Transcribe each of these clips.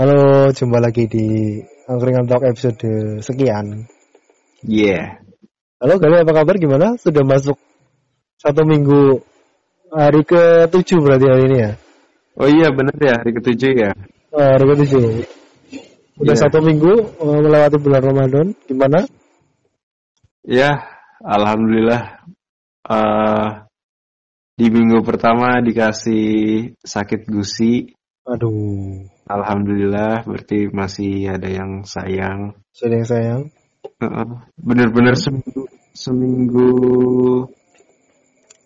Halo, jumpa lagi di Angkringan Talk episode sekian. Iya. Halo, kalian apa kabar? Gimana? Sudah masuk satu minggu hari ke tujuh berarti hari ini ya? Oh iya bener ya hari ketujuh ya. Oh, hari ke tujuh. Udah Iya. satu minggu eh, melewati bulan Ramadan. Gimana? Ya, alhamdulillah. eh di minggu pertama dikasih sakit gusi. Aduh, Alhamdulillah, berarti masih ada yang sayang. sudah yang sayang. Bener-bener seminggu, seminggu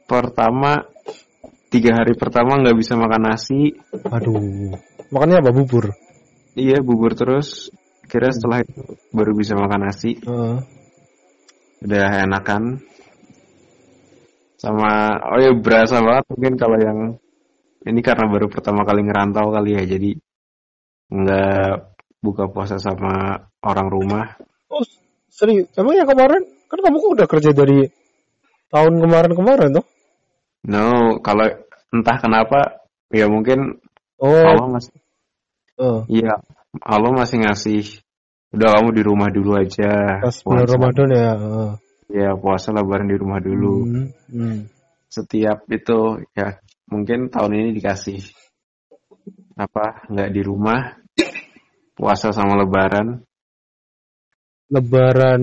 pertama, tiga hari pertama nggak bisa makan nasi. Aduh, makannya apa? Bubur? Iya, bubur terus. Kira setelah itu baru bisa makan nasi. Heeh. udah enakan sama oh ya berasa banget mungkin kalau yang ini karena baru pertama kali ngerantau kali ya jadi nggak buka puasa sama orang rumah Oh, serius? Emang yang kemarin? Kan kamu kok udah kerja dari tahun kemarin-kemarin tuh? no kalau entah kenapa ya mungkin Oh, Allah masih eh, iya Allah masih ngasih udah kamu di rumah dulu aja pas bulan Ramadan ya. ya puasa lebaran di rumah dulu Hmm, hmm. setiap itu ya mungkin tahun ini dikasih apa nggak di rumah puasa sama lebaran Lebaran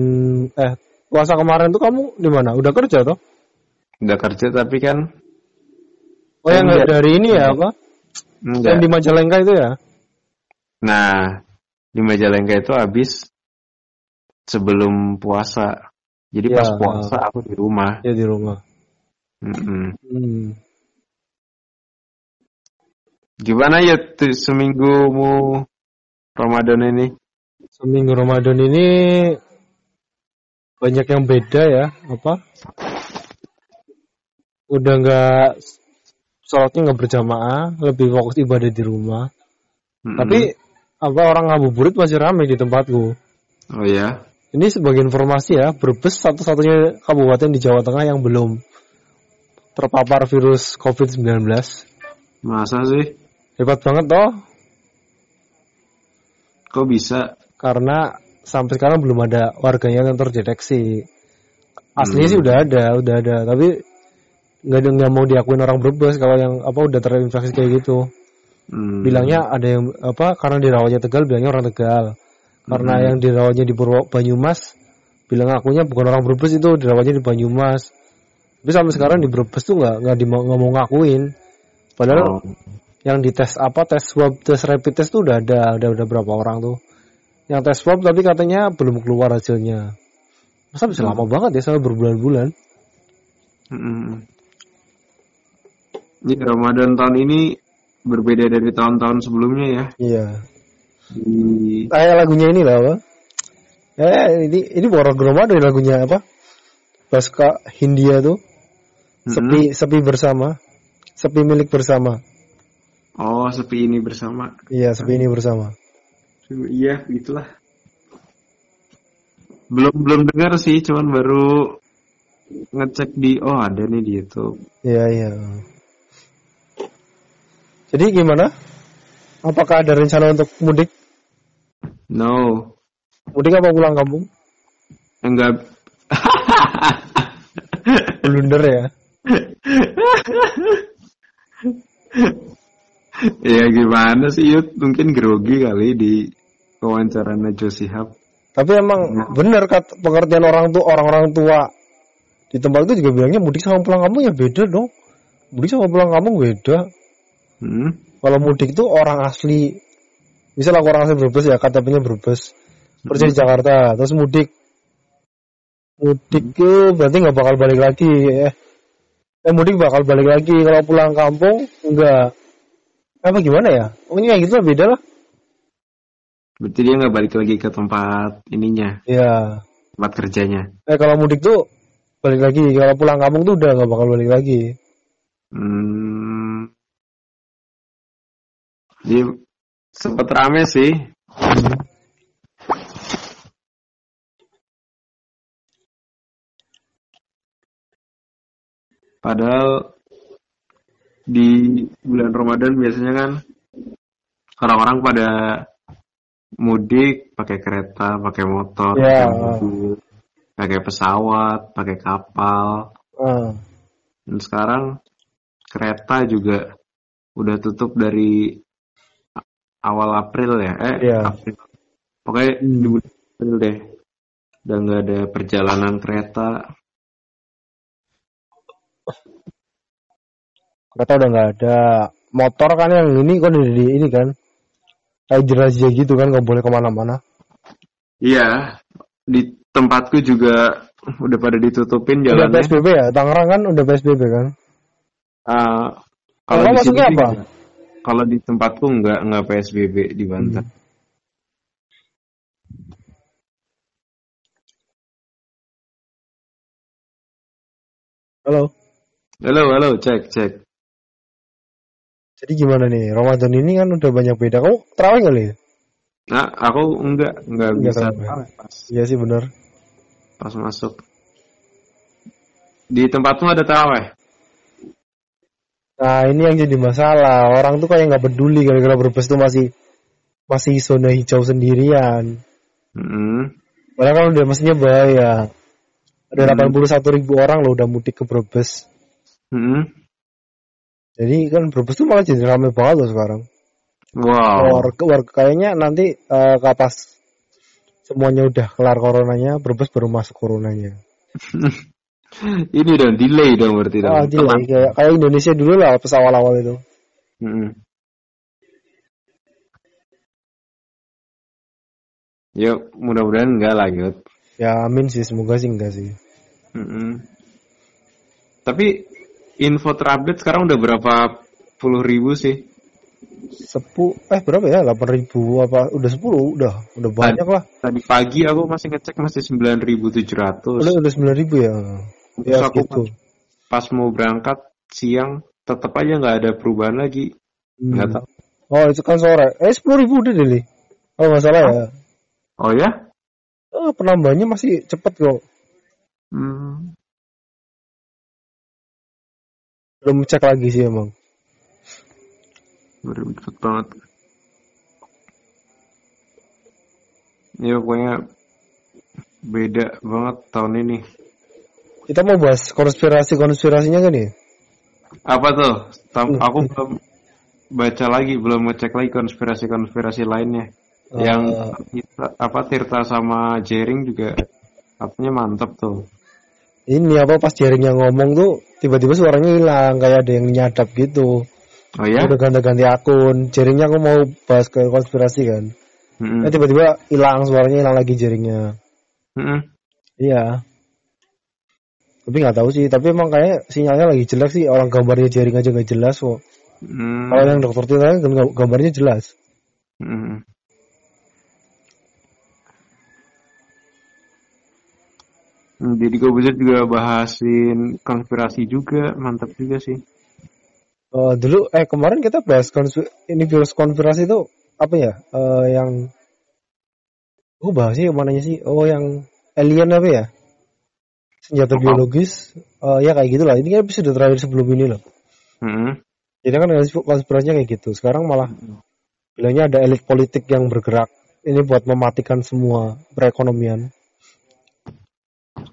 eh puasa kemarin tuh kamu di mana? Udah kerja toh? udah kerja tapi kan Oh yang Enggak. dari ini ya apa? enggak Yang di Majalengka itu ya? nah di Majalengka itu habis sebelum puasa jadi Ya. pas puasa aku di rumah Ya di rumah. Mm-mm. Hmm. Gimana ya tuh seminggumu Ramadan ini Seminggu Ramadan ini banyak yang beda ya, apa? Udah nggak sholatnya nggak berjamaah, lebih fokus ibadah di rumah. Mm-mm. Tapi apa orang ngabuburit masih ramai di tempatku. oh ya Ini sebagai informasi ya, Brebes satu-satunya kabupaten di Jawa Tengah yang belum terpapar virus COVID-19. masa sih Hebat banget toh, kok bisa karena sampai sekarang belum ada warganya yang terdeteksi. Aslinya Hmm. sih udah ada, udah ada, tapi nggak ada nggak mau diakuin orang Brebes kalau yang apa udah terinfeksi kayak gitu. Hmm. Bilangnya ada yang apa karena dirawatnya Tegal bilangnya orang Tegal. Karena Hmm. yang dirawatnya di Purwo Banyumas bilang akunya bukan orang Brebes itu dirawatnya di Banyumas. Tapi sampai sekarang di Brebes tuh nggak nggak mau ngakuin. Padahal Oh. Yang dites apa tes swab tes rapid test tuh udah ada ada udah berapa orang tuh. Yang tes swab tapi katanya belum keluar hasilnya. Masa bisa Hmm. lama banget ya sampai berbulan-bulan? Mm. Ini Ramadan tahun ini berbeda dari tahun-tahun sebelumnya ya. iya. Di kayak lagunya ini lah apa? Eh ini ini lagu Ramadan lagunya apa? Baska Hindia tuh. Sepi sepi bersama. Sepi milik bersama Oh, sepi ini bersama. iya sepi ini bersama Iya, gitulah. Belum belum dengar sih, cuman baru ngecek di oh ada nih di YouTube. iya iya jadi gimana apakah ada rencana untuk mudik No, mudik apa pulang kampung enggak. blunder ya ya gimana sih Yud? Mungkin grogi kali di wawancara Najwa Shihab. Tapi emang Ya. bener kat pengertian orang tuh orang-orang tua di tempat itu juga bilangnya mudik sama pulang kampung ya beda dong. Mudik sama pulang kampung beda. Hmm? Kalau mudik tuh orang asli, misal aku orang asli Brebes ya, KTP-nya Brebes, kerja di Jakarta, terus mudik. Mudik tuh berarti nggak bakal balik lagi ya. Eh mudik bakal balik lagi, kalau pulang kampung enggak. Apa gimana ya? Pokoknya kayak gitu lah beda lah. Berarti dia nggak balik lagi ke tempat ininya, Ya. tempat kerjanya. Eh kalau mudik tuh balik lagi, kalau pulang kampung tuh udah nggak bakal balik lagi. Hmm. Dia sempat rame sih. Padahal di bulan Ramadan biasanya kan orang-orang pada mudik pakai kereta, pakai motor, Ya. pakai mobil, pakai pesawat, pakai kapal. Ah. Dan sekarang kereta juga udah tutup dari awal April ya, eh Iya. April. Pokoknya Hmm. di bulan April deh. Udah nggak ada perjalanan kereta. Kereta udah nggak ada. Motor kan yang ini kan udah di ini kan. Kayak jerazia gitu kan nggak boleh ke mana-mana. Iya, di tempatku juga udah pada ditutupin Udah jalannya. PSBB ya? Tangerang kan udah PSBB kan? Ah, Kalau di sini apa? Kalau di tempatku nggak nggak PSBB di Banten. Hmm. Halo. Halo, halo, cek, cek. Jadi gimana nih? Ramadan ini kan udah banyak beda. Kamu terawih nggak nih? Nah, aku enggak enggak Nggak bisa ya. pas Iya sih benar. pas masuk. Di tempatmu ada taraweh? Nah ini yang jadi masalah. Orang tuh kayak nggak peduli gara-gara Brebes tuh masih masih zona hijau sendirian. Hmm. Padahal kan udah mestinya bahaya. Ada Hmm. 81 ribu orang loh udah mudik ke Brebes. Hmm. Jadi kan Brebes tuh malah jadi ramai banget loh sekarang. Wow. Warga, warga kayaknya nanti eh, kapas semuanya udah kelar coronanya, Brebes baru masuk coronanya. Ini dong delay dong berarti dong. Ah, delay. Kayak, kayak Indonesia dulu lah pas awal-awal itu. Hmm. Yuk, mudah-mudahan enggak lah, Yud. Ya amin sih, semoga sih enggak sih. Mm-mm. Tapi info terupdate sekarang udah berapa puluh ribu sih? Sepu, eh berapa ya? 8 ribu apa? Udah 10, udah, udah banyak lah. Tadi pagi aku masih ngecek masih 9.700. Udah udah 9 ribu ya. Terus Ya aku gitu. pas mau berangkat siang tetap aja nggak ada perubahan lagi. Hmm. Tahu. Oh itu kan sore. Eh 10 ribu udah deh. Oh nggak salah ya. Oh ya? Oh, penambahannya masih cepet kok. Hmm. Belum cek lagi sih emang. Baru cepet banget. Ya pokoknya beda banget tahun ini. Kita mau bahas konspirasi-konspirasinya kan nih? Apa tuh? Tam- Hmm. aku belum baca lagi, belum ngecek lagi konspirasi-konspirasi lainnya. Eh, Yang Tirta- apa Tirta sama Jering juga katanya mantep tuh. Ini apa pas jaring yang ngomong tuh tiba-tiba suaranya hilang kayak ada yang nyadap gitu. Oh ya? Udah ganti-ganti akun. Jaringnya aku mau bahas ke konspirasi kan. Mm-mm. Eh tiba-tiba hilang suaranya hilang lagi jaringnya. Mm-mm. Iya. Tapi nggak tahu sih. Tapi emang kayak sinyalnya lagi jelek sih. Orang gambarnya jaring aja nggak jelas kok. Mm. Kalau yang dokter Tirta kan gam- gambarnya jelas. Mm. Hmm, Jadi gue bisa juga bahasin konspirasi juga, mantap juga sih. Eh, dulu eh kemarin kita bahas konspi- ini virus konspirasi itu apa ya? Eh, yang oh bahas sih mananya sih? Oh yang alien apa ya? Senjata Apa? biologis. Eh, ya kayak gitulah. Ini kan episode terakhir sebelum ini loh. Mm. Jadi kan konspirasinya kayak gitu. Sekarang malah bilangnya ada elit politik yang bergerak ini buat mematikan semua perekonomian.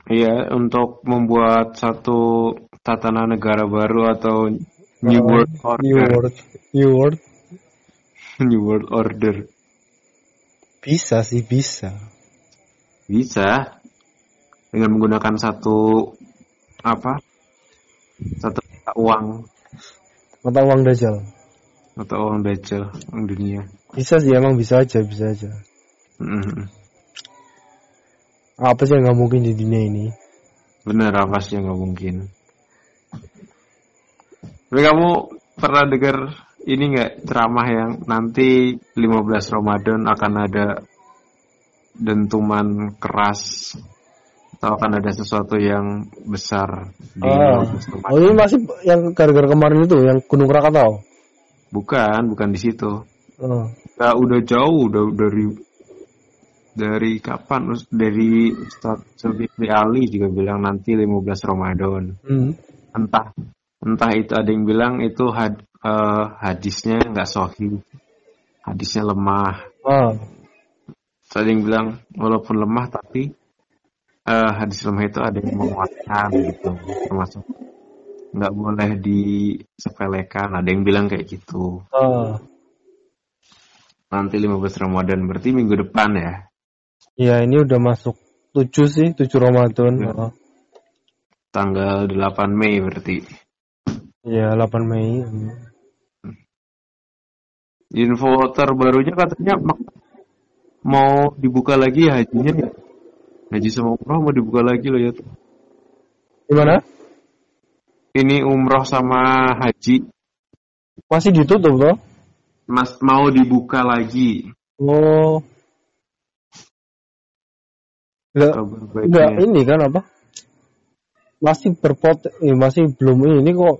Iya, untuk membuat satu tatanan negara baru atau New Oh, World New Order. World, New World New World Order. bisa sih bisa. Bisa dengan menggunakan satu apa? Satu mata uang Mata uang dajal. atau uang dajjal uang dunia. Bisa sih emang bisa aja bisa aja. Mm. Apa sih yang nggak mungkin di dunia ini? Bener apa sih yang nggak mungkin? Tapi kamu pernah dengar ini nggak ceramah yang nanti 15 Ramadan akan ada dentuman keras atau akan ada sesuatu yang besar di. 15 Ramadan? Oh ini masih yang gara-gara kemarin itu yang Gunung Krakatau. Bukan, bukan di situ. Oh. Udah, udah jauh, udah dari dari kapan? Dari Ustaz Zulkifli Ali juga bilang nanti 15 Ramadan. Hmm. entah entah itu ada yang bilang itu had, eh, hadisnya nggak sahih hadisnya lemah Ah. ada yang bilang walaupun lemah tapi uh, hadis lemah itu ada yang menguatkan gitu termasuk nggak boleh disepelekan ada yang bilang kayak gitu Oh. nanti 15 Ramadan berarti minggu depan ya Ya ini udah masuk 7 sih, 7 Ramadan. Ya. Oh. tanggal 8 Mei berarti Ya 8 Mei. Hmm. info terbarunya katanya mau dibuka lagi ya hajinya nih haji sama umroh mau dibuka lagi loh ya Gimana? ini umroh sama haji Masih ditutup toh? mas mau dibuka lagi Oh. Enggak, baiknya ini kan apa? Masih berpot eh, masih belum ini kok.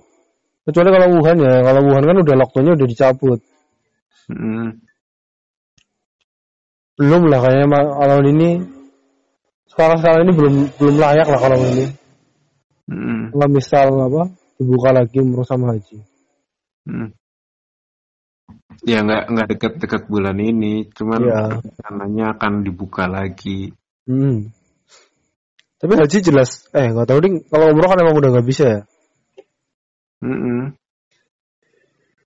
Kecuali kalau Wuhan ya, kalau Wuhan kan udah lockdownnya udah dicabut. Mm, Belum lah kayaknya kalau ini sekarang sekarang ini belum belum layak lah kalau ini. mm, Kalau misal apa dibuka lagi umroh sama haji. mm. ya nggak nggak deket-deket bulan ini cuman Iya. rencananya akan dibuka lagi Hmm. Tapi haji jelas, eh nggak tahu ding. Kalau umroh kan emang udah nggak bisa ya. Mm-mm.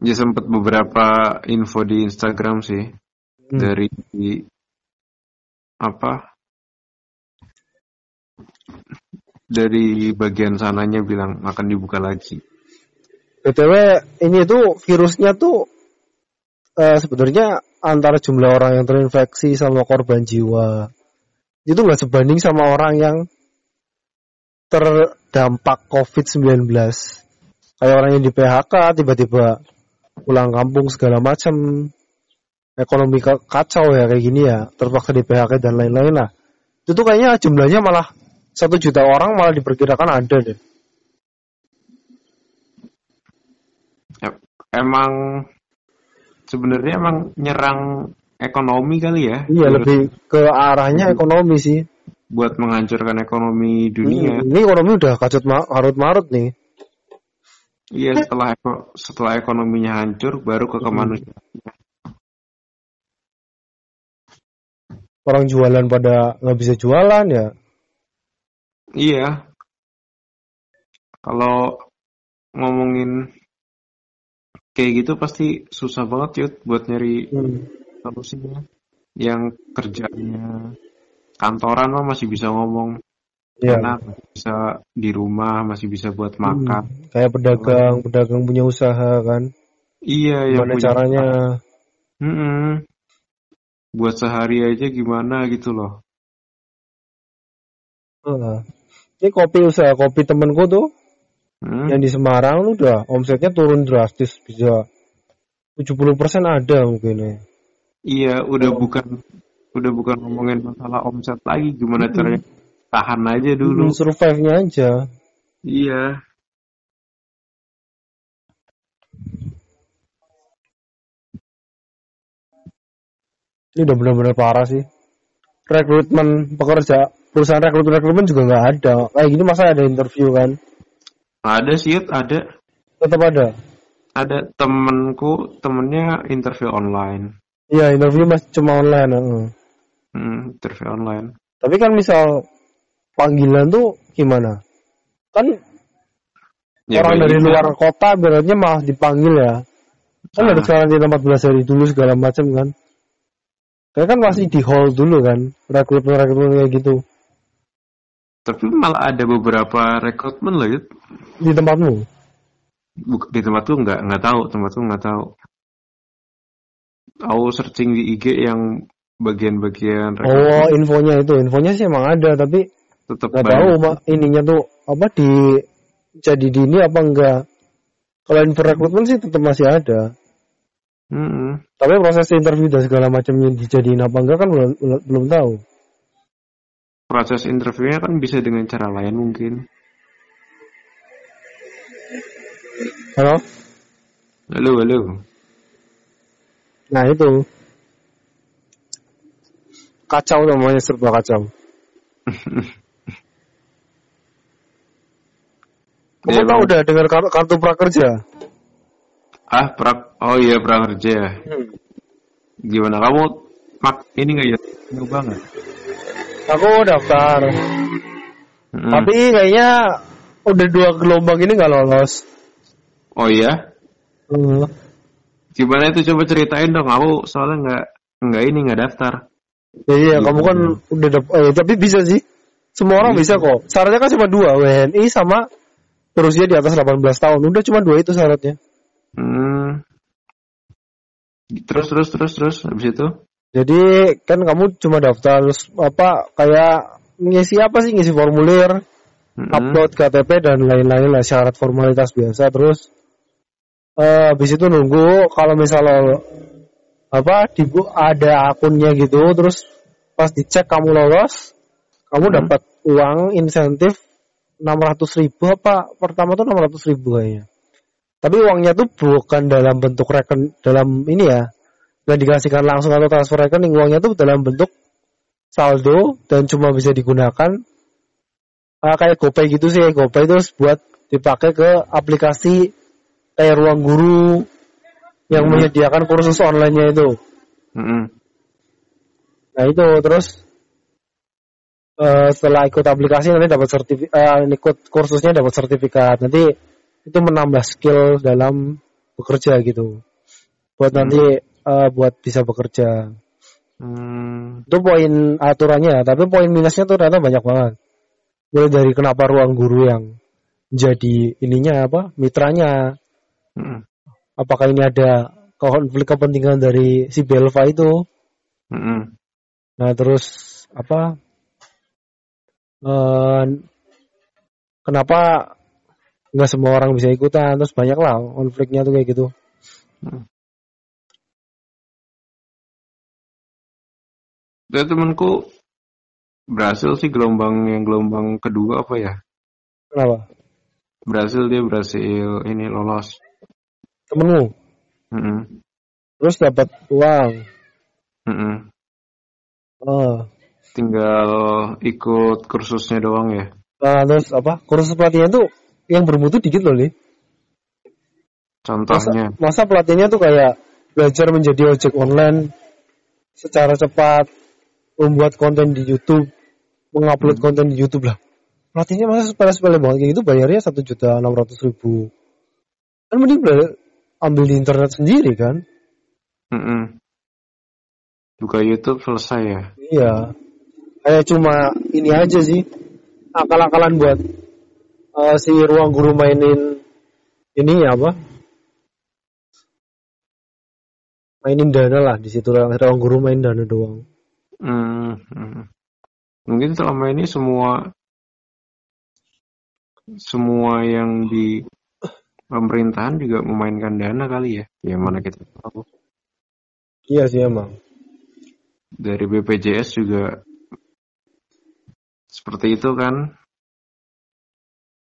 Ya sempat beberapa info di Instagram sih Hmm. dari apa dari bagian sananya bilang akan dibuka lagi. btw ini tuh virusnya tuh eh, sebenarnya antara jumlah orang yang terinfeksi sama korban jiwa itu nggak sebanding sama orang yang terdampak COVID-19 kayak orang yang di PHK tiba-tiba pulang kampung segala macam ekonomi ka- kacau ya kayak gini ya. Terpaksa di PHK dan lain-lain lah. Itu tuh kayaknya jumlahnya malah satu juta orang malah diperkirakan ada deh. Ya, emang sebenarnya emang nyerang ekonomi kali ya. Iya Menurut- lebih ke arahnya ekonomi sih. buat menghancurkan ekonomi dunia. Hmm, Ini ekonomi udah kacot ma- harut marut nih. Iya setelah eko- setelah ekonominya hancur baru ke kemanusiaan. Orang jualan pada nggak bisa jualan ya. Iya. Kalau ngomongin kayak gitu pasti susah banget Yud buat nyari solusinya. Yang kerjanya kantoran mah masih bisa ngomong Iya. enak, masih bisa di rumah, masih bisa buat makan. Hmm, Kayak pedagang, pedagang punya usaha kan. Iya, yang Gimana punya caranya? Mm-mm. Buat sehari aja gimana gitu loh. Ini kopi usaha kopi temenku tuh Hmm? yang di Semarang udah omsetnya turun drastis bisa 70% ada mungkin ya. Iya, udah bukan udah bukan ngomongin masalah omset lagi, gimana Mm-mm. caranya tahan aja dulu. Hmm, Survive-nya aja. Iya. Ini udah benar-benar parah sih. Rekrutmen pekerja perusahaan rekrutmen rekrutmen juga nggak ada. Kayak gini masa ada interview kan? Ada sih, ada. Tetap ada. Ada temenku, temennya interview online. Iya interview masih cuma online. Hmm, interview online. Tapi kan misal panggilan tuh gimana? Kan Ya, orang dari juga. luar kota beratnya malah dipanggil ya. Kan Ah. harus karantina 14 hari dulu segala macam kan. Kayak kan masih di hall dulu kan, rekrutmen rekrutmen kayak gitu Tapi malah ada beberapa rekrutmen loh, Yud. di tempatmu. Buk- di tempatku nggak nggak tahu, tempatku nggak tahu. Aku searching di IG yang bagian-bagian Oh infonya itu, infonya sih emang ada tapi tetap nggak tahu mak ininya tuh apa di jadi dini apa enggak. Kalau info rekrutmen sih tetap masih ada. Mm-mm. Tapi proses interview dan segala macamnya dijadiin apa enggak kan belum belum, belum tahu. Proses interviewnya kan bisa dengan cara lain mungkin. Halo? Halo, halo. Nah itu kacau namanya serba kacau. Kamu Ya, tahu udah dengan kartu, kartu prakerja? Ah, prak. Oh iya, prakerja. Hmm. Gimana kamu mak ini nggak ya nyoba nggak? Aku daftar, Mm-mm. tapi kayaknya udah dua gelombang ini nggak lolos. Oh iya? Hmm. Gimana itu coba ceritain dong. Aku soalnya nggak nggak ini nggak daftar. Ya, iya, kamu kan udah dap- eh, tapi bisa sih. Semua orang bisa kok. Syaratnya kan cuma dua, WNI sama berusia di atas 18 tahun. Udah cuma dua itu syaratnya. Hmm. Terus terus terus terus habis itu? Jadi kan kamu cuma daftar terus apa kayak ngisi apa sih ngisi formulir, Mm-mm. upload KTP dan lain-lain lah syarat formalitas biasa terus eh habis itu nunggu kalau misalnya apa di ada akunnya gitu terus pas dicek kamu lolos kamu Hmm. dapat uang insentif 600 ribu apa pertama tuh 600 ribu kayaknya tapi uangnya tuh bukan dalam bentuk reken dalam ini ya nggak dikasihkan langsung atau transfer rekening uangnya tuh dalam bentuk saldo dan cuma bisa digunakan ah, kayak GoPay gitu sih GoPay terus buat dipakai ke aplikasi kayak ruang guru yang Hmm. menyediakan kursus online-nya itu. Mm-mm. Nah itu terus eh, setelah ikut aplikasi nanti dapat sertifikat, ikut kursusnya dapat sertifikat. Nanti itu menambah skill dalam bekerja gitu. Buat Hmm. nanti eh, buat bisa bekerja. Hmm. Itu poin aturannya, tapi poin minusnya tuh ternyata banyak banget. Mulai dari kenapa ruang guru yang jadi ininya apa mitranya Mm-mm. apakah ini ada konflik kepentingan dari si Belva itu Mm-mm. nah terus apa eh, kenapa nggak semua orang bisa ikutan terus banyak lah konfliknya tuh kayak gitu Dia temanku berhasil sih gelombang yang gelombang kedua apa ya? kenapa Berhasil dia berhasil ini lolos. Temenmu Mm-mm. terus dapat uang Mm-mm. oh. Tinggal ikut kursusnya doang ya. nah, terus apa kursus pelatihan tuh yang bermutu dikit loh nih masa, Contohnya. masa pelatihannya tuh kayak belajar menjadi ojek online secara cepat membuat konten di YouTube mengupload Hmm. konten di YouTube lah pelatihnya masa sepele-sepele banget kayak gitu bayarnya satu juta enam ratus ribu kan mending bela- ambil di internet sendiri kan Mm-mm. Buka YouTube selesai ya. iya kayak cuma ini aja sih akal-akalan buat eh, si ruang guru mainin ini apa mainin dana lah di situ ruang ruang guru main dana doang Hmm, hmm. Mungkin selama ini semua semua yang di pemerintahan juga memainkan dana kali ya. Yang mana kita tahu. iya sih emang Dari BPJS juga seperti itu kan.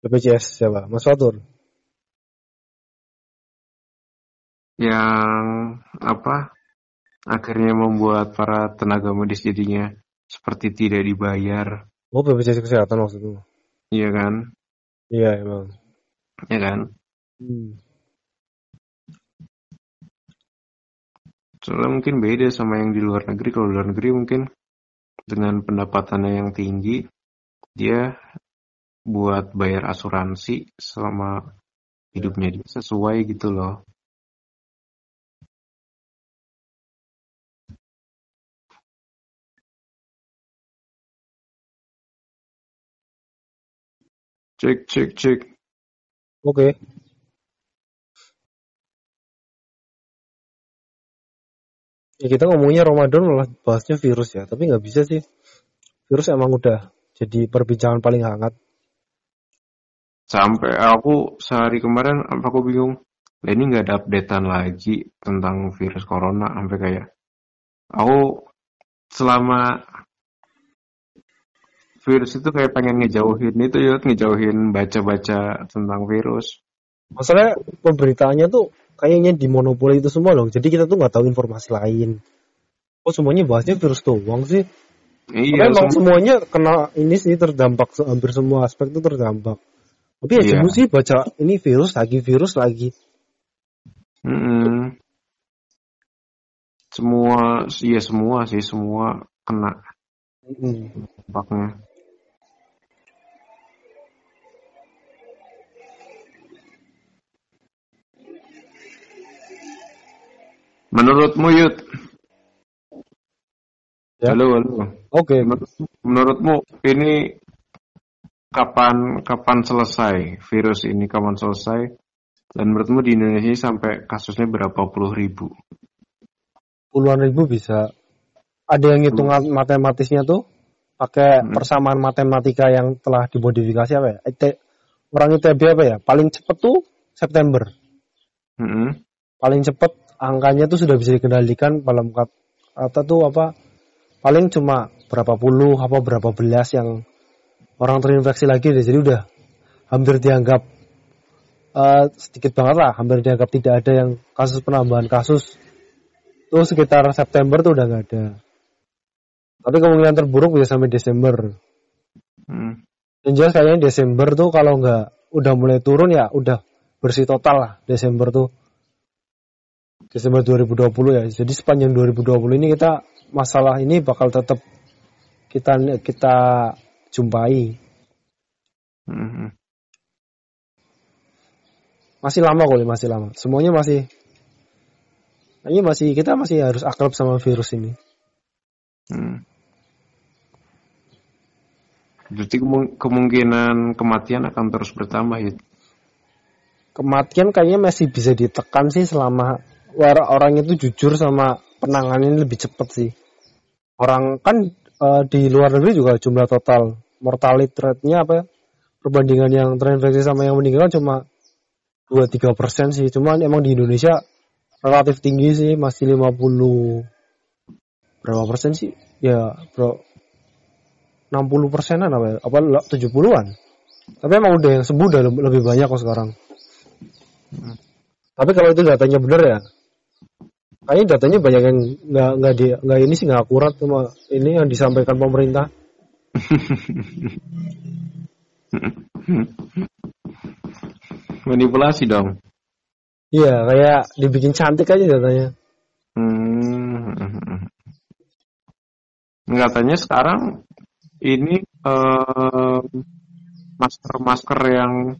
BPJS siapa Mas Fatur Yang apa akhirnya membuat para tenaga medis jadinya seperti tidak dibayar. oh BPJS kesehatan maksudmu Iya kan? iya emang Iya kan? Hmm. Soalnya mungkin beda sama yang di luar negeri. Kalau di luar negeri mungkin dengan pendapatannya yang tinggi, dia buat bayar asuransi selama hidupnya dia sesuai gitu loh. Cek, cek, cek. oke ya kita ngomongnya Ramadan malah bahasnya virus ya tapi nggak bisa sih virus emang udah jadi perbincangan paling hangat Sampai aku sehari kemarin aku bingung. Lah ini nggak ada updatean lagi tentang virus corona sampai kayak aku selama virus itu kayak pengen ngejauhin itu ya ngejauhin baca-baca tentang virus. masalahnya pemberitaannya tuh kayaknya dimonopoli itu semua loh. Jadi kita tuh nggak tahu informasi lain. Oh semuanya bahasnya virus doang sih? Iya, emang sem- semuanya kena ini sih terdampak hampir semua aspek itu terdampak. Tapi ya jenuh sih baca ini virus lagi virus lagi. Mm-mm. semua ya semua sih semua kena. Hmm. dampaknya menurutmu Yud Ya. halo halo Oke. Menurut- menurutmu ini kapan kapan selesai virus ini kapan selesai dan menurutmu di Indonesia sampai kasusnya berapa puluh ribu Puluhan ribu bisa. Ada yang hitung matematisnya tuh pakai Hmm. persamaan matematika yang telah dimodifikasi apa ya? IT, orang ITB apa ya? Paling cepet tuh September. Mm-mm. Paling cepet angkanya tuh sudah bisa dikendalikan dalam kat- kata tuh apa? Paling cuma berapa puluh apa berapa belas yang orang terinfeksi lagi deh. Jadi udah hampir dianggap eh, sedikit banget lah, hampir dianggap tidak ada yang kasus penambahan kasus. Tuh sekitar September tuh udah nggak ada. Tapi kemungkinan terburuk bisa sampai Desember. Mm. Yang jelas kayaknya Desember tuh kalau nggak udah mulai turun ya udah bersih total lah Desember tuh. Desember 2020 ya. Jadi sepanjang 2020 ini kita masalah ini bakal tetap kita kita jumpai. Mm-mm. Masih lama kok, masih lama. Semuanya masih Kayaknya masih kita masih harus akrab sama virus ini. Mm. Berarti kemung- kemungkinan kematian akan terus bertambah ya. Kematian kayaknya masih bisa ditekan sih selama orang itu jujur sama penanganan lebih cepat sih. Orang kan eh, di luar negeri juga jumlah total mortality rate-nya apa ya? Perbandingan yang terinfeksi sama yang meninggal cuma 2-3 persen sih. Cuman emang di Indonesia relatif tinggi sih, masih 50 berapa persen sih? Ya, bro, 60 persenan apa ya? Apa 70-an? Tapi emang udah yang sembuh udah le- lebih banyak kok sekarang. Tapi kalau itu datanya bener ya, kayaknya datanya banyak yang nggak nggak di nggak ini sih nggak akurat sama ini yang disampaikan pemerintah. Manipulasi dong. Iya, kayak dibikin cantik aja datanya. Hmm. Katanya sekarang ini em, masker-masker yang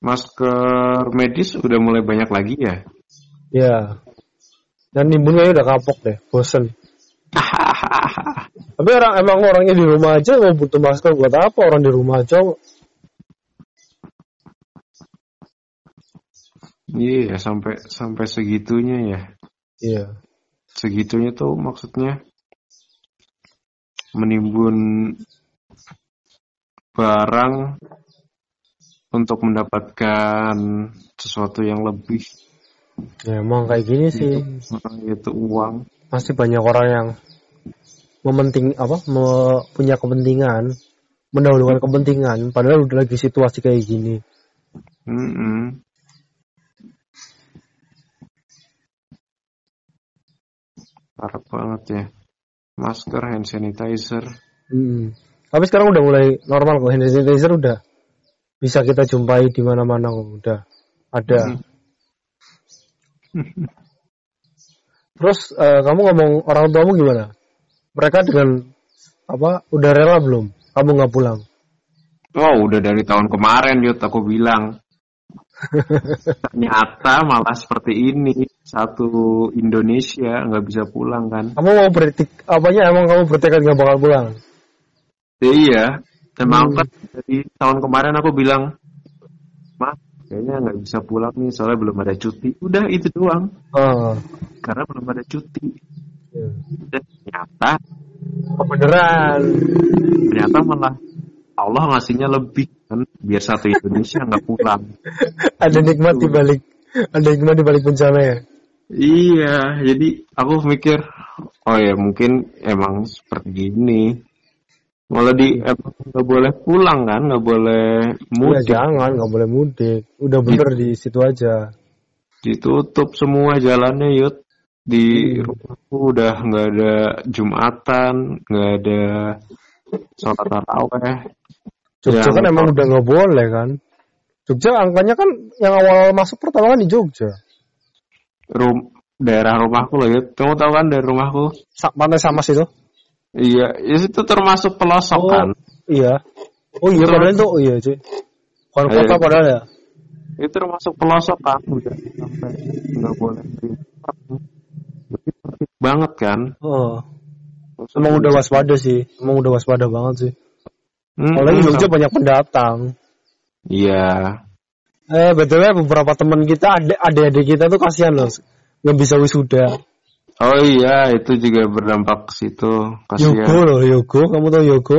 masker medis udah mulai banyak lagi ya. Iya. Dan kayaknya udah kapok deh, bosen. Tapi orang emang orangnya di rumah aja mau butuh masker buat apa orang di rumah aja? Iya, sampai sampai segitunya ya. Iya. Segitunya tuh maksudnya menimbun barang untuk mendapatkan sesuatu yang lebih Ya emang kayak gini sih. yaitu uang. Masih banyak orang yang mementing apa me- punya kepentingan mendahulukan kepentingan padahal udah lagi situasi kayak gini. Mm-mm. Parah banget ya. Masker, hand sanitizer. Hmm. Tapi sekarang udah mulai normal kok hand sanitizer udah bisa kita jumpai di mana-mana kok udah ada. Terus eh, kamu ngomong orang tuamu gimana? Mereka dengan apa udah rela belum? Kamu nggak pulang? Oh, udah dari tahun kemarin Yud aku bilang. Ternyata malah seperti ini. Satu Indonesia nggak bisa pulang kan. Kamu mau bertik apanya emang kamu bertekad nggak bakal pulang? Ya, iya. Emang Hmm. kan dari tahun kemarin aku bilang, kayaknya nggak bisa pulang nih soalnya belum ada cuti. Udah itu doang. Oh, Karena belum ada cuti. iya. Dan ternyata Oh, beneran. ternyata malah Allah ngasihnya lebih kan biar satu Indonesia nggak pulang Ada nikmat di balik ada nikmat di balik bencana ya. iya jadi aku mikir oh ya mungkin emang seperti gini malah di nggak boleh pulang kan nggak boleh Iya mudik jangan, nggak boleh mudik. Udah bener di situ aja. ditutup semua jalannya yud di rumahku udah nggak ada jumatan nggak ada sholat taraweh Jogja Yang- kan emang udah nggak boleh kan. Jogja angkanya kan yang awal masuk pertama kan di Jogja. rum daerah rumahku loh ya. Kamu tahu kan dari rumahku? Sa pantai Samas itu? Iya, itu termasuk pelosok Oh. kan. Iya. Oh iya Betul. padahal itu oh iya cuy. Bukan Iya. kota padahal ya. Itu termasuk pelosok kan. Udah sampai nggak boleh banget kan. Oh. Emang udah waspada sih. Emang udah waspada banget sih. Hmm, Apalagi hmm, Jogja sam- banyak pendatang. Iya. Eh betul beberapa teman kita ada adik-adik kita tuh kasihan loh nggak bisa wisuda. Oh iya, itu juga berdampak ke situ. Yogo Kasihan. loh Yogo, kamu tahu Yogo?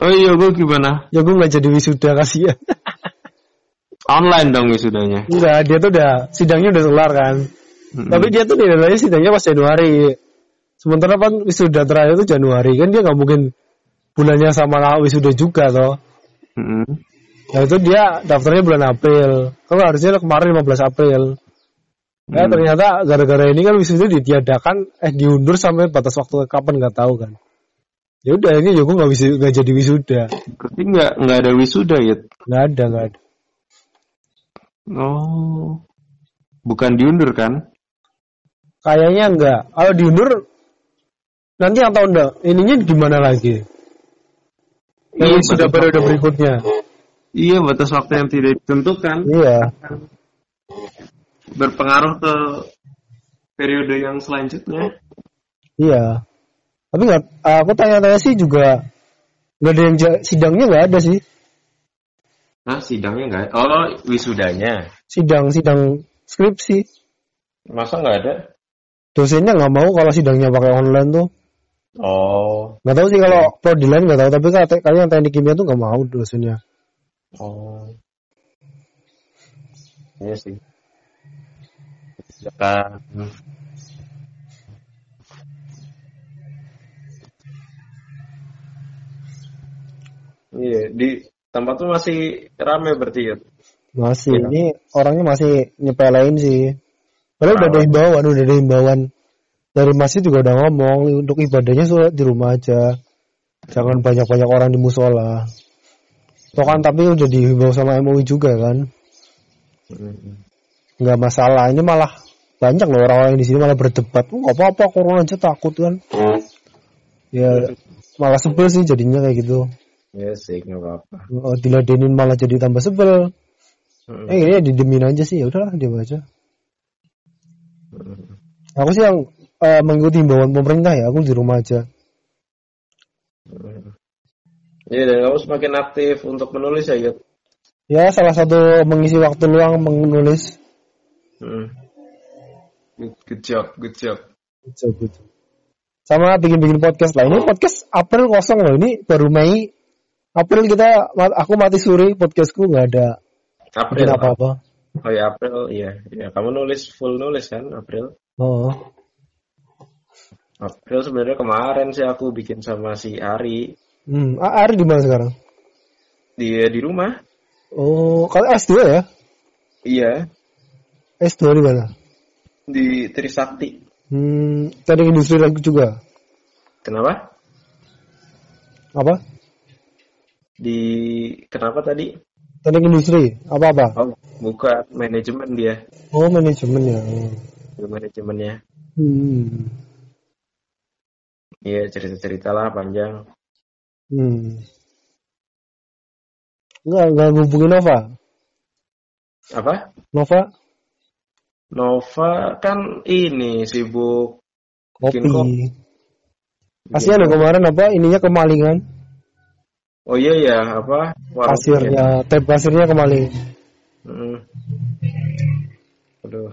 Oh iya, gue gimana? Yogo nggak jadi wisuda kasihan. Online dong wisudanya. Enggak, dia tuh udah sidangnya udah kelar kan. Mm-mm. Tapi dia tuh nilainya sidangnya pas Januari. Sementara kan wisuda terakhir itu Januari kan dia nggak mungkin bulannya sama lah wisuda juga toh. Mm-mm. Nah itu dia daftarnya bulan April. Kalau harusnya kemarin 15 April. Ya Hmm. ternyata gara-gara ini kan wisuda ditiadakan, eh diundur sampai batas waktu kapan nggak tahu kan. Ya udah ini Yogo nggak bisa nggak jadi wisuda. Berarti nggak nggak ada wisuda ya? Nggak ada nggak ada. Oh, bukan diundur kan? Kayaknya enggak. Kalau diundur nanti yang tahun enggak. Ininya gimana lagi? Yang Iya, sudah periode berikutnya. Iya, batas waktu yang tidak ditentukan Iya. Berpengaruh ke periode yang selanjutnya. Iya. Tapi nggak, aku tanya-tanya sih juga nggak ada yang sidangnya nggak ada sih. Nah, sidangnya nggak? Oh, wisudanya. Sidang sidang skripsi. Masa nggak ada? Dosennya nggak mau kalau sidangnya pakai online tuh. Oh, Nggak tahu sih kalau prodi lain nggak tahu. Tapi kalian teknik kimia tuh nggak mau dosennya. oh, iya sih. Ya kan. Iya, di tempat tuh masih rame berarti ya. Masih. Iya. Ini orangnya masih nyepelein sih. Padahal udah ada himbauan, udah ada himbauan. Dari masjid juga udah ngomong untuk ibadahnya sudah di rumah aja. Jangan banyak-banyak orang di musola. Toh kan tapi udah dihimbau sama MUI juga kan. Mm-mm. Nggak masalah. Ini malah banyak loh orang-orang yang di sini malah berdebat. Oh, nggak apa-apa corona aja takut kan. Ya malah sebel sih jadinya kayak gitu. Ya sih, nggak apa-apa. Oh, diladenin malah jadi tambah sebel. Mm-mm. Eh ini didemin aja sih. Ya udahlah diam aja. Mm-mm. Aku sih yang eh, mengikuti himbauan pemerintah ya, aku di rumah aja. Mm-mm. Iya, dan kamu semakin aktif untuk menulis ya, Yud? Ya salah satu mengisi waktu luang menulis. Mm. Good, good job, good job. Gitu, gitu. Sama bikin-bikin podcast lah. Ini podcast April kosong loh. Ini baru Mei. April kita, aku mati suri podcastku nggak ada April. apa-apa. Oh ya April, iya. Ya, kamu nulis full nulis kan April? Oh, April sebenarnya kemarin sih aku bikin sama si Ari. hmm. Ari di mana sekarang? Dia di rumah. Oh, kalau S2 ya? Iya, S2 di mana? Di Trisakti. Hmm, teknik industri lagi juga. Kenapa? Apa? Di kenapa tadi? Teknik industri, apa-apa? Oh, buka manajemen dia. Oh, manajemen ya. Oh. Di manajemennya. Hmm. Iya, cerita-cerita lah panjang. Hmm. Enggak, enggak hubungin Nova. Apa? Nova Nova kan ini sibuk kopi. Kopi. Kasihan ya kemarin apa ininya kemalingan. Oh iya ya, apa? Pasirnya, tab pasirnya kemaling. Mm. Aduh.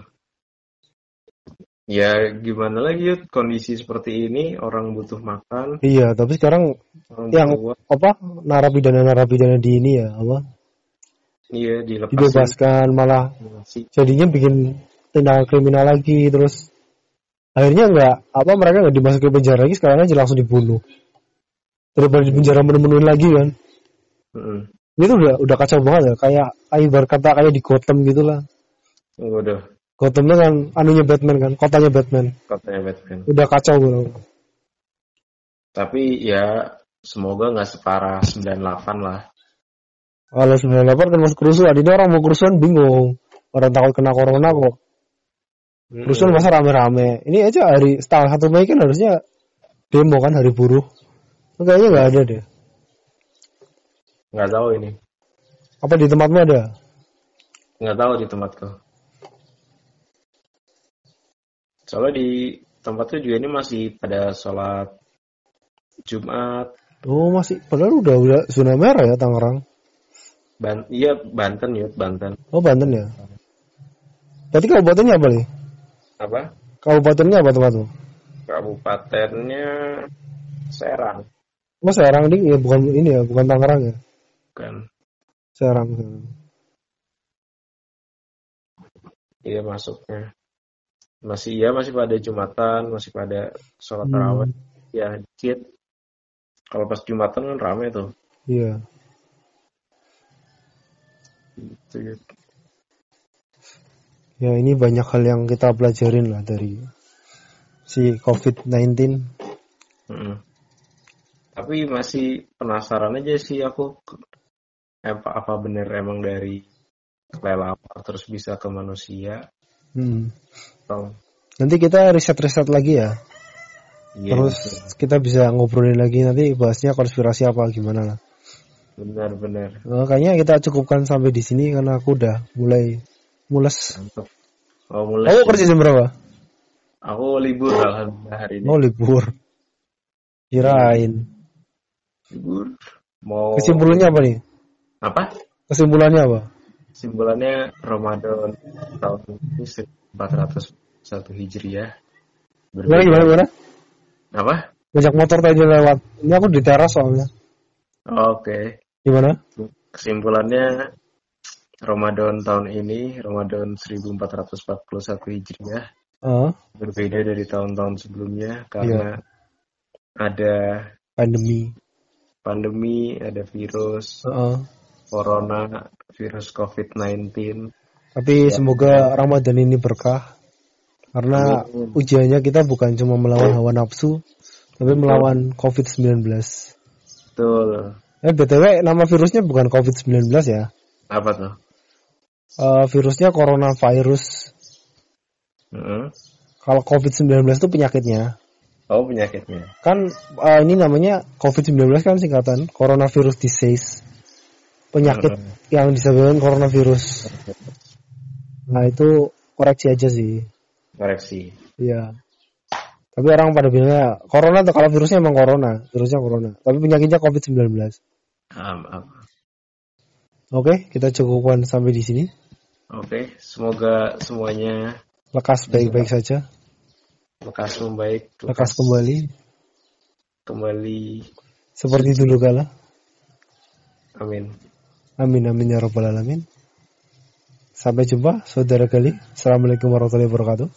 Ya gimana lagi Yud? kondisi seperti ini orang butuh makan, Iya, tapi sekarang orang yang butuh apa narapidana-narapidana di ini ya, apa Iya dilepasin. dibebaskan malah Si- jadinya bikin tindakan kriminal lagi terus akhirnya nggak apa mereka nggak dimasukin penjara lagi sekarang aja langsung dibunuh daripada di penjara menu-menuin lagi kan Mm. itu udah udah kacau banget ya kayak kayak ibarat kata kayak di Gotham gitu lah Waduh, Gothamnya kan anunya Batman kan kotanya Batman katanya Batman. udah kacau gitu Tapi ya semoga nggak separah 98 lah. kalau 98 kan masuk kerusuhan ini orang mau kerusuhan bingung orang takut kena corona kok. Rusun masa rame-rame. Ini aja hari tanggal satu Mei kan harusnya demo kan hari buruh. Kayaknya nggak ada deh. nggak tahu ini Apa di tempatmu ada? nggak tahu di tempatku soalnya di tempatku juga ini masih pada sholat Jumat Oh masih, padahal udah udah zona merah ya Tangerang. Ban iya Banten ya Banten Oh Banten ya. Berarti kabupatennya apa nih? Apa Kabupatennya apa tempatmu? kabupatennya Serang Oh Serang ding ya bukan ini ya, bukan Tangerang ya. kan Serang. Serang. iya masuknya masih iya masih pada Jumatan masih pada sholat Hmm. tarawih ya dikit kalau pas Jumatan kan rame tuh Iya. gitu ya. Ya ini banyak hal yang kita pelajarin lah dari si COVID-19. Mm. Tapi masih penasaran aja sih aku apa apa bener emang dari kelelawar terus bisa ke manusia Hmm. atau Nanti kita riset-riset lagi ya. iya Terus kita bisa ngobrolin lagi nanti bahasnya konspirasi apa gimana lah. benar-benar Nah, kayaknya kita cukupkan sampai di sini karena aku udah mulai mules. mantap. Oh mulai Kamu kerja jam berapa? aku libur alhamdulillah hari ini Oh libur. Kirain. libur mau Kesimpulannya apa nih? apa Kesimpulannya apa? simbolannya Ramadan tahun ini 1401 Hijriah Gimana gimana gimana? apa Ngajak motor tadi lewat. Ini aku di teras soalnya. oke Gimana? kesimpulannya Ramadan tahun ini Ramadan 1441 Hijriah Ah, berbeda dari tahun-tahun sebelumnya karena ada pandemi. pandemi, ada virus Ah, corona, virus COVID-19. Tapi semoga Ramadan ini berkah. Karena Amin. ujiannya kita bukan cuma melawan hawa nafsu, tapi melawan COVID-19. Betul. Eh, BTW nama virusnya bukan COVID-19 ya. Apa tuh? Eh, virusnya coronavirus. Heeh. Kalau COVID-19 itu penyakitnya. Oh penyakitnya. Kan eh, ini namanya COVID-19 kan singkatan coronavirus disease. Penyakit yang disebabkan coronavirus. Nah, itu koreksi aja sih. Koreksi. Iya. Tapi orang pada bilangnya corona tuh kalau virusnya emang corona, virusnya corona. Tapi penyakitnya COVID-19. Am, am. Oke, kita cukupkan sampai di sini. Oke, semoga semuanya Lekas baik-baik saja. lekas membaik, Lekas kembali kembali. seperti dulu kala. Amin. Amin amin ya rabbal alamin. Sampai jumpa saudara kali. Assalamualaikum warahmatullahi wabarakatuh.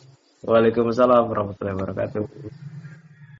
Waalaikumsalam warahmatullahi wabarakatuh.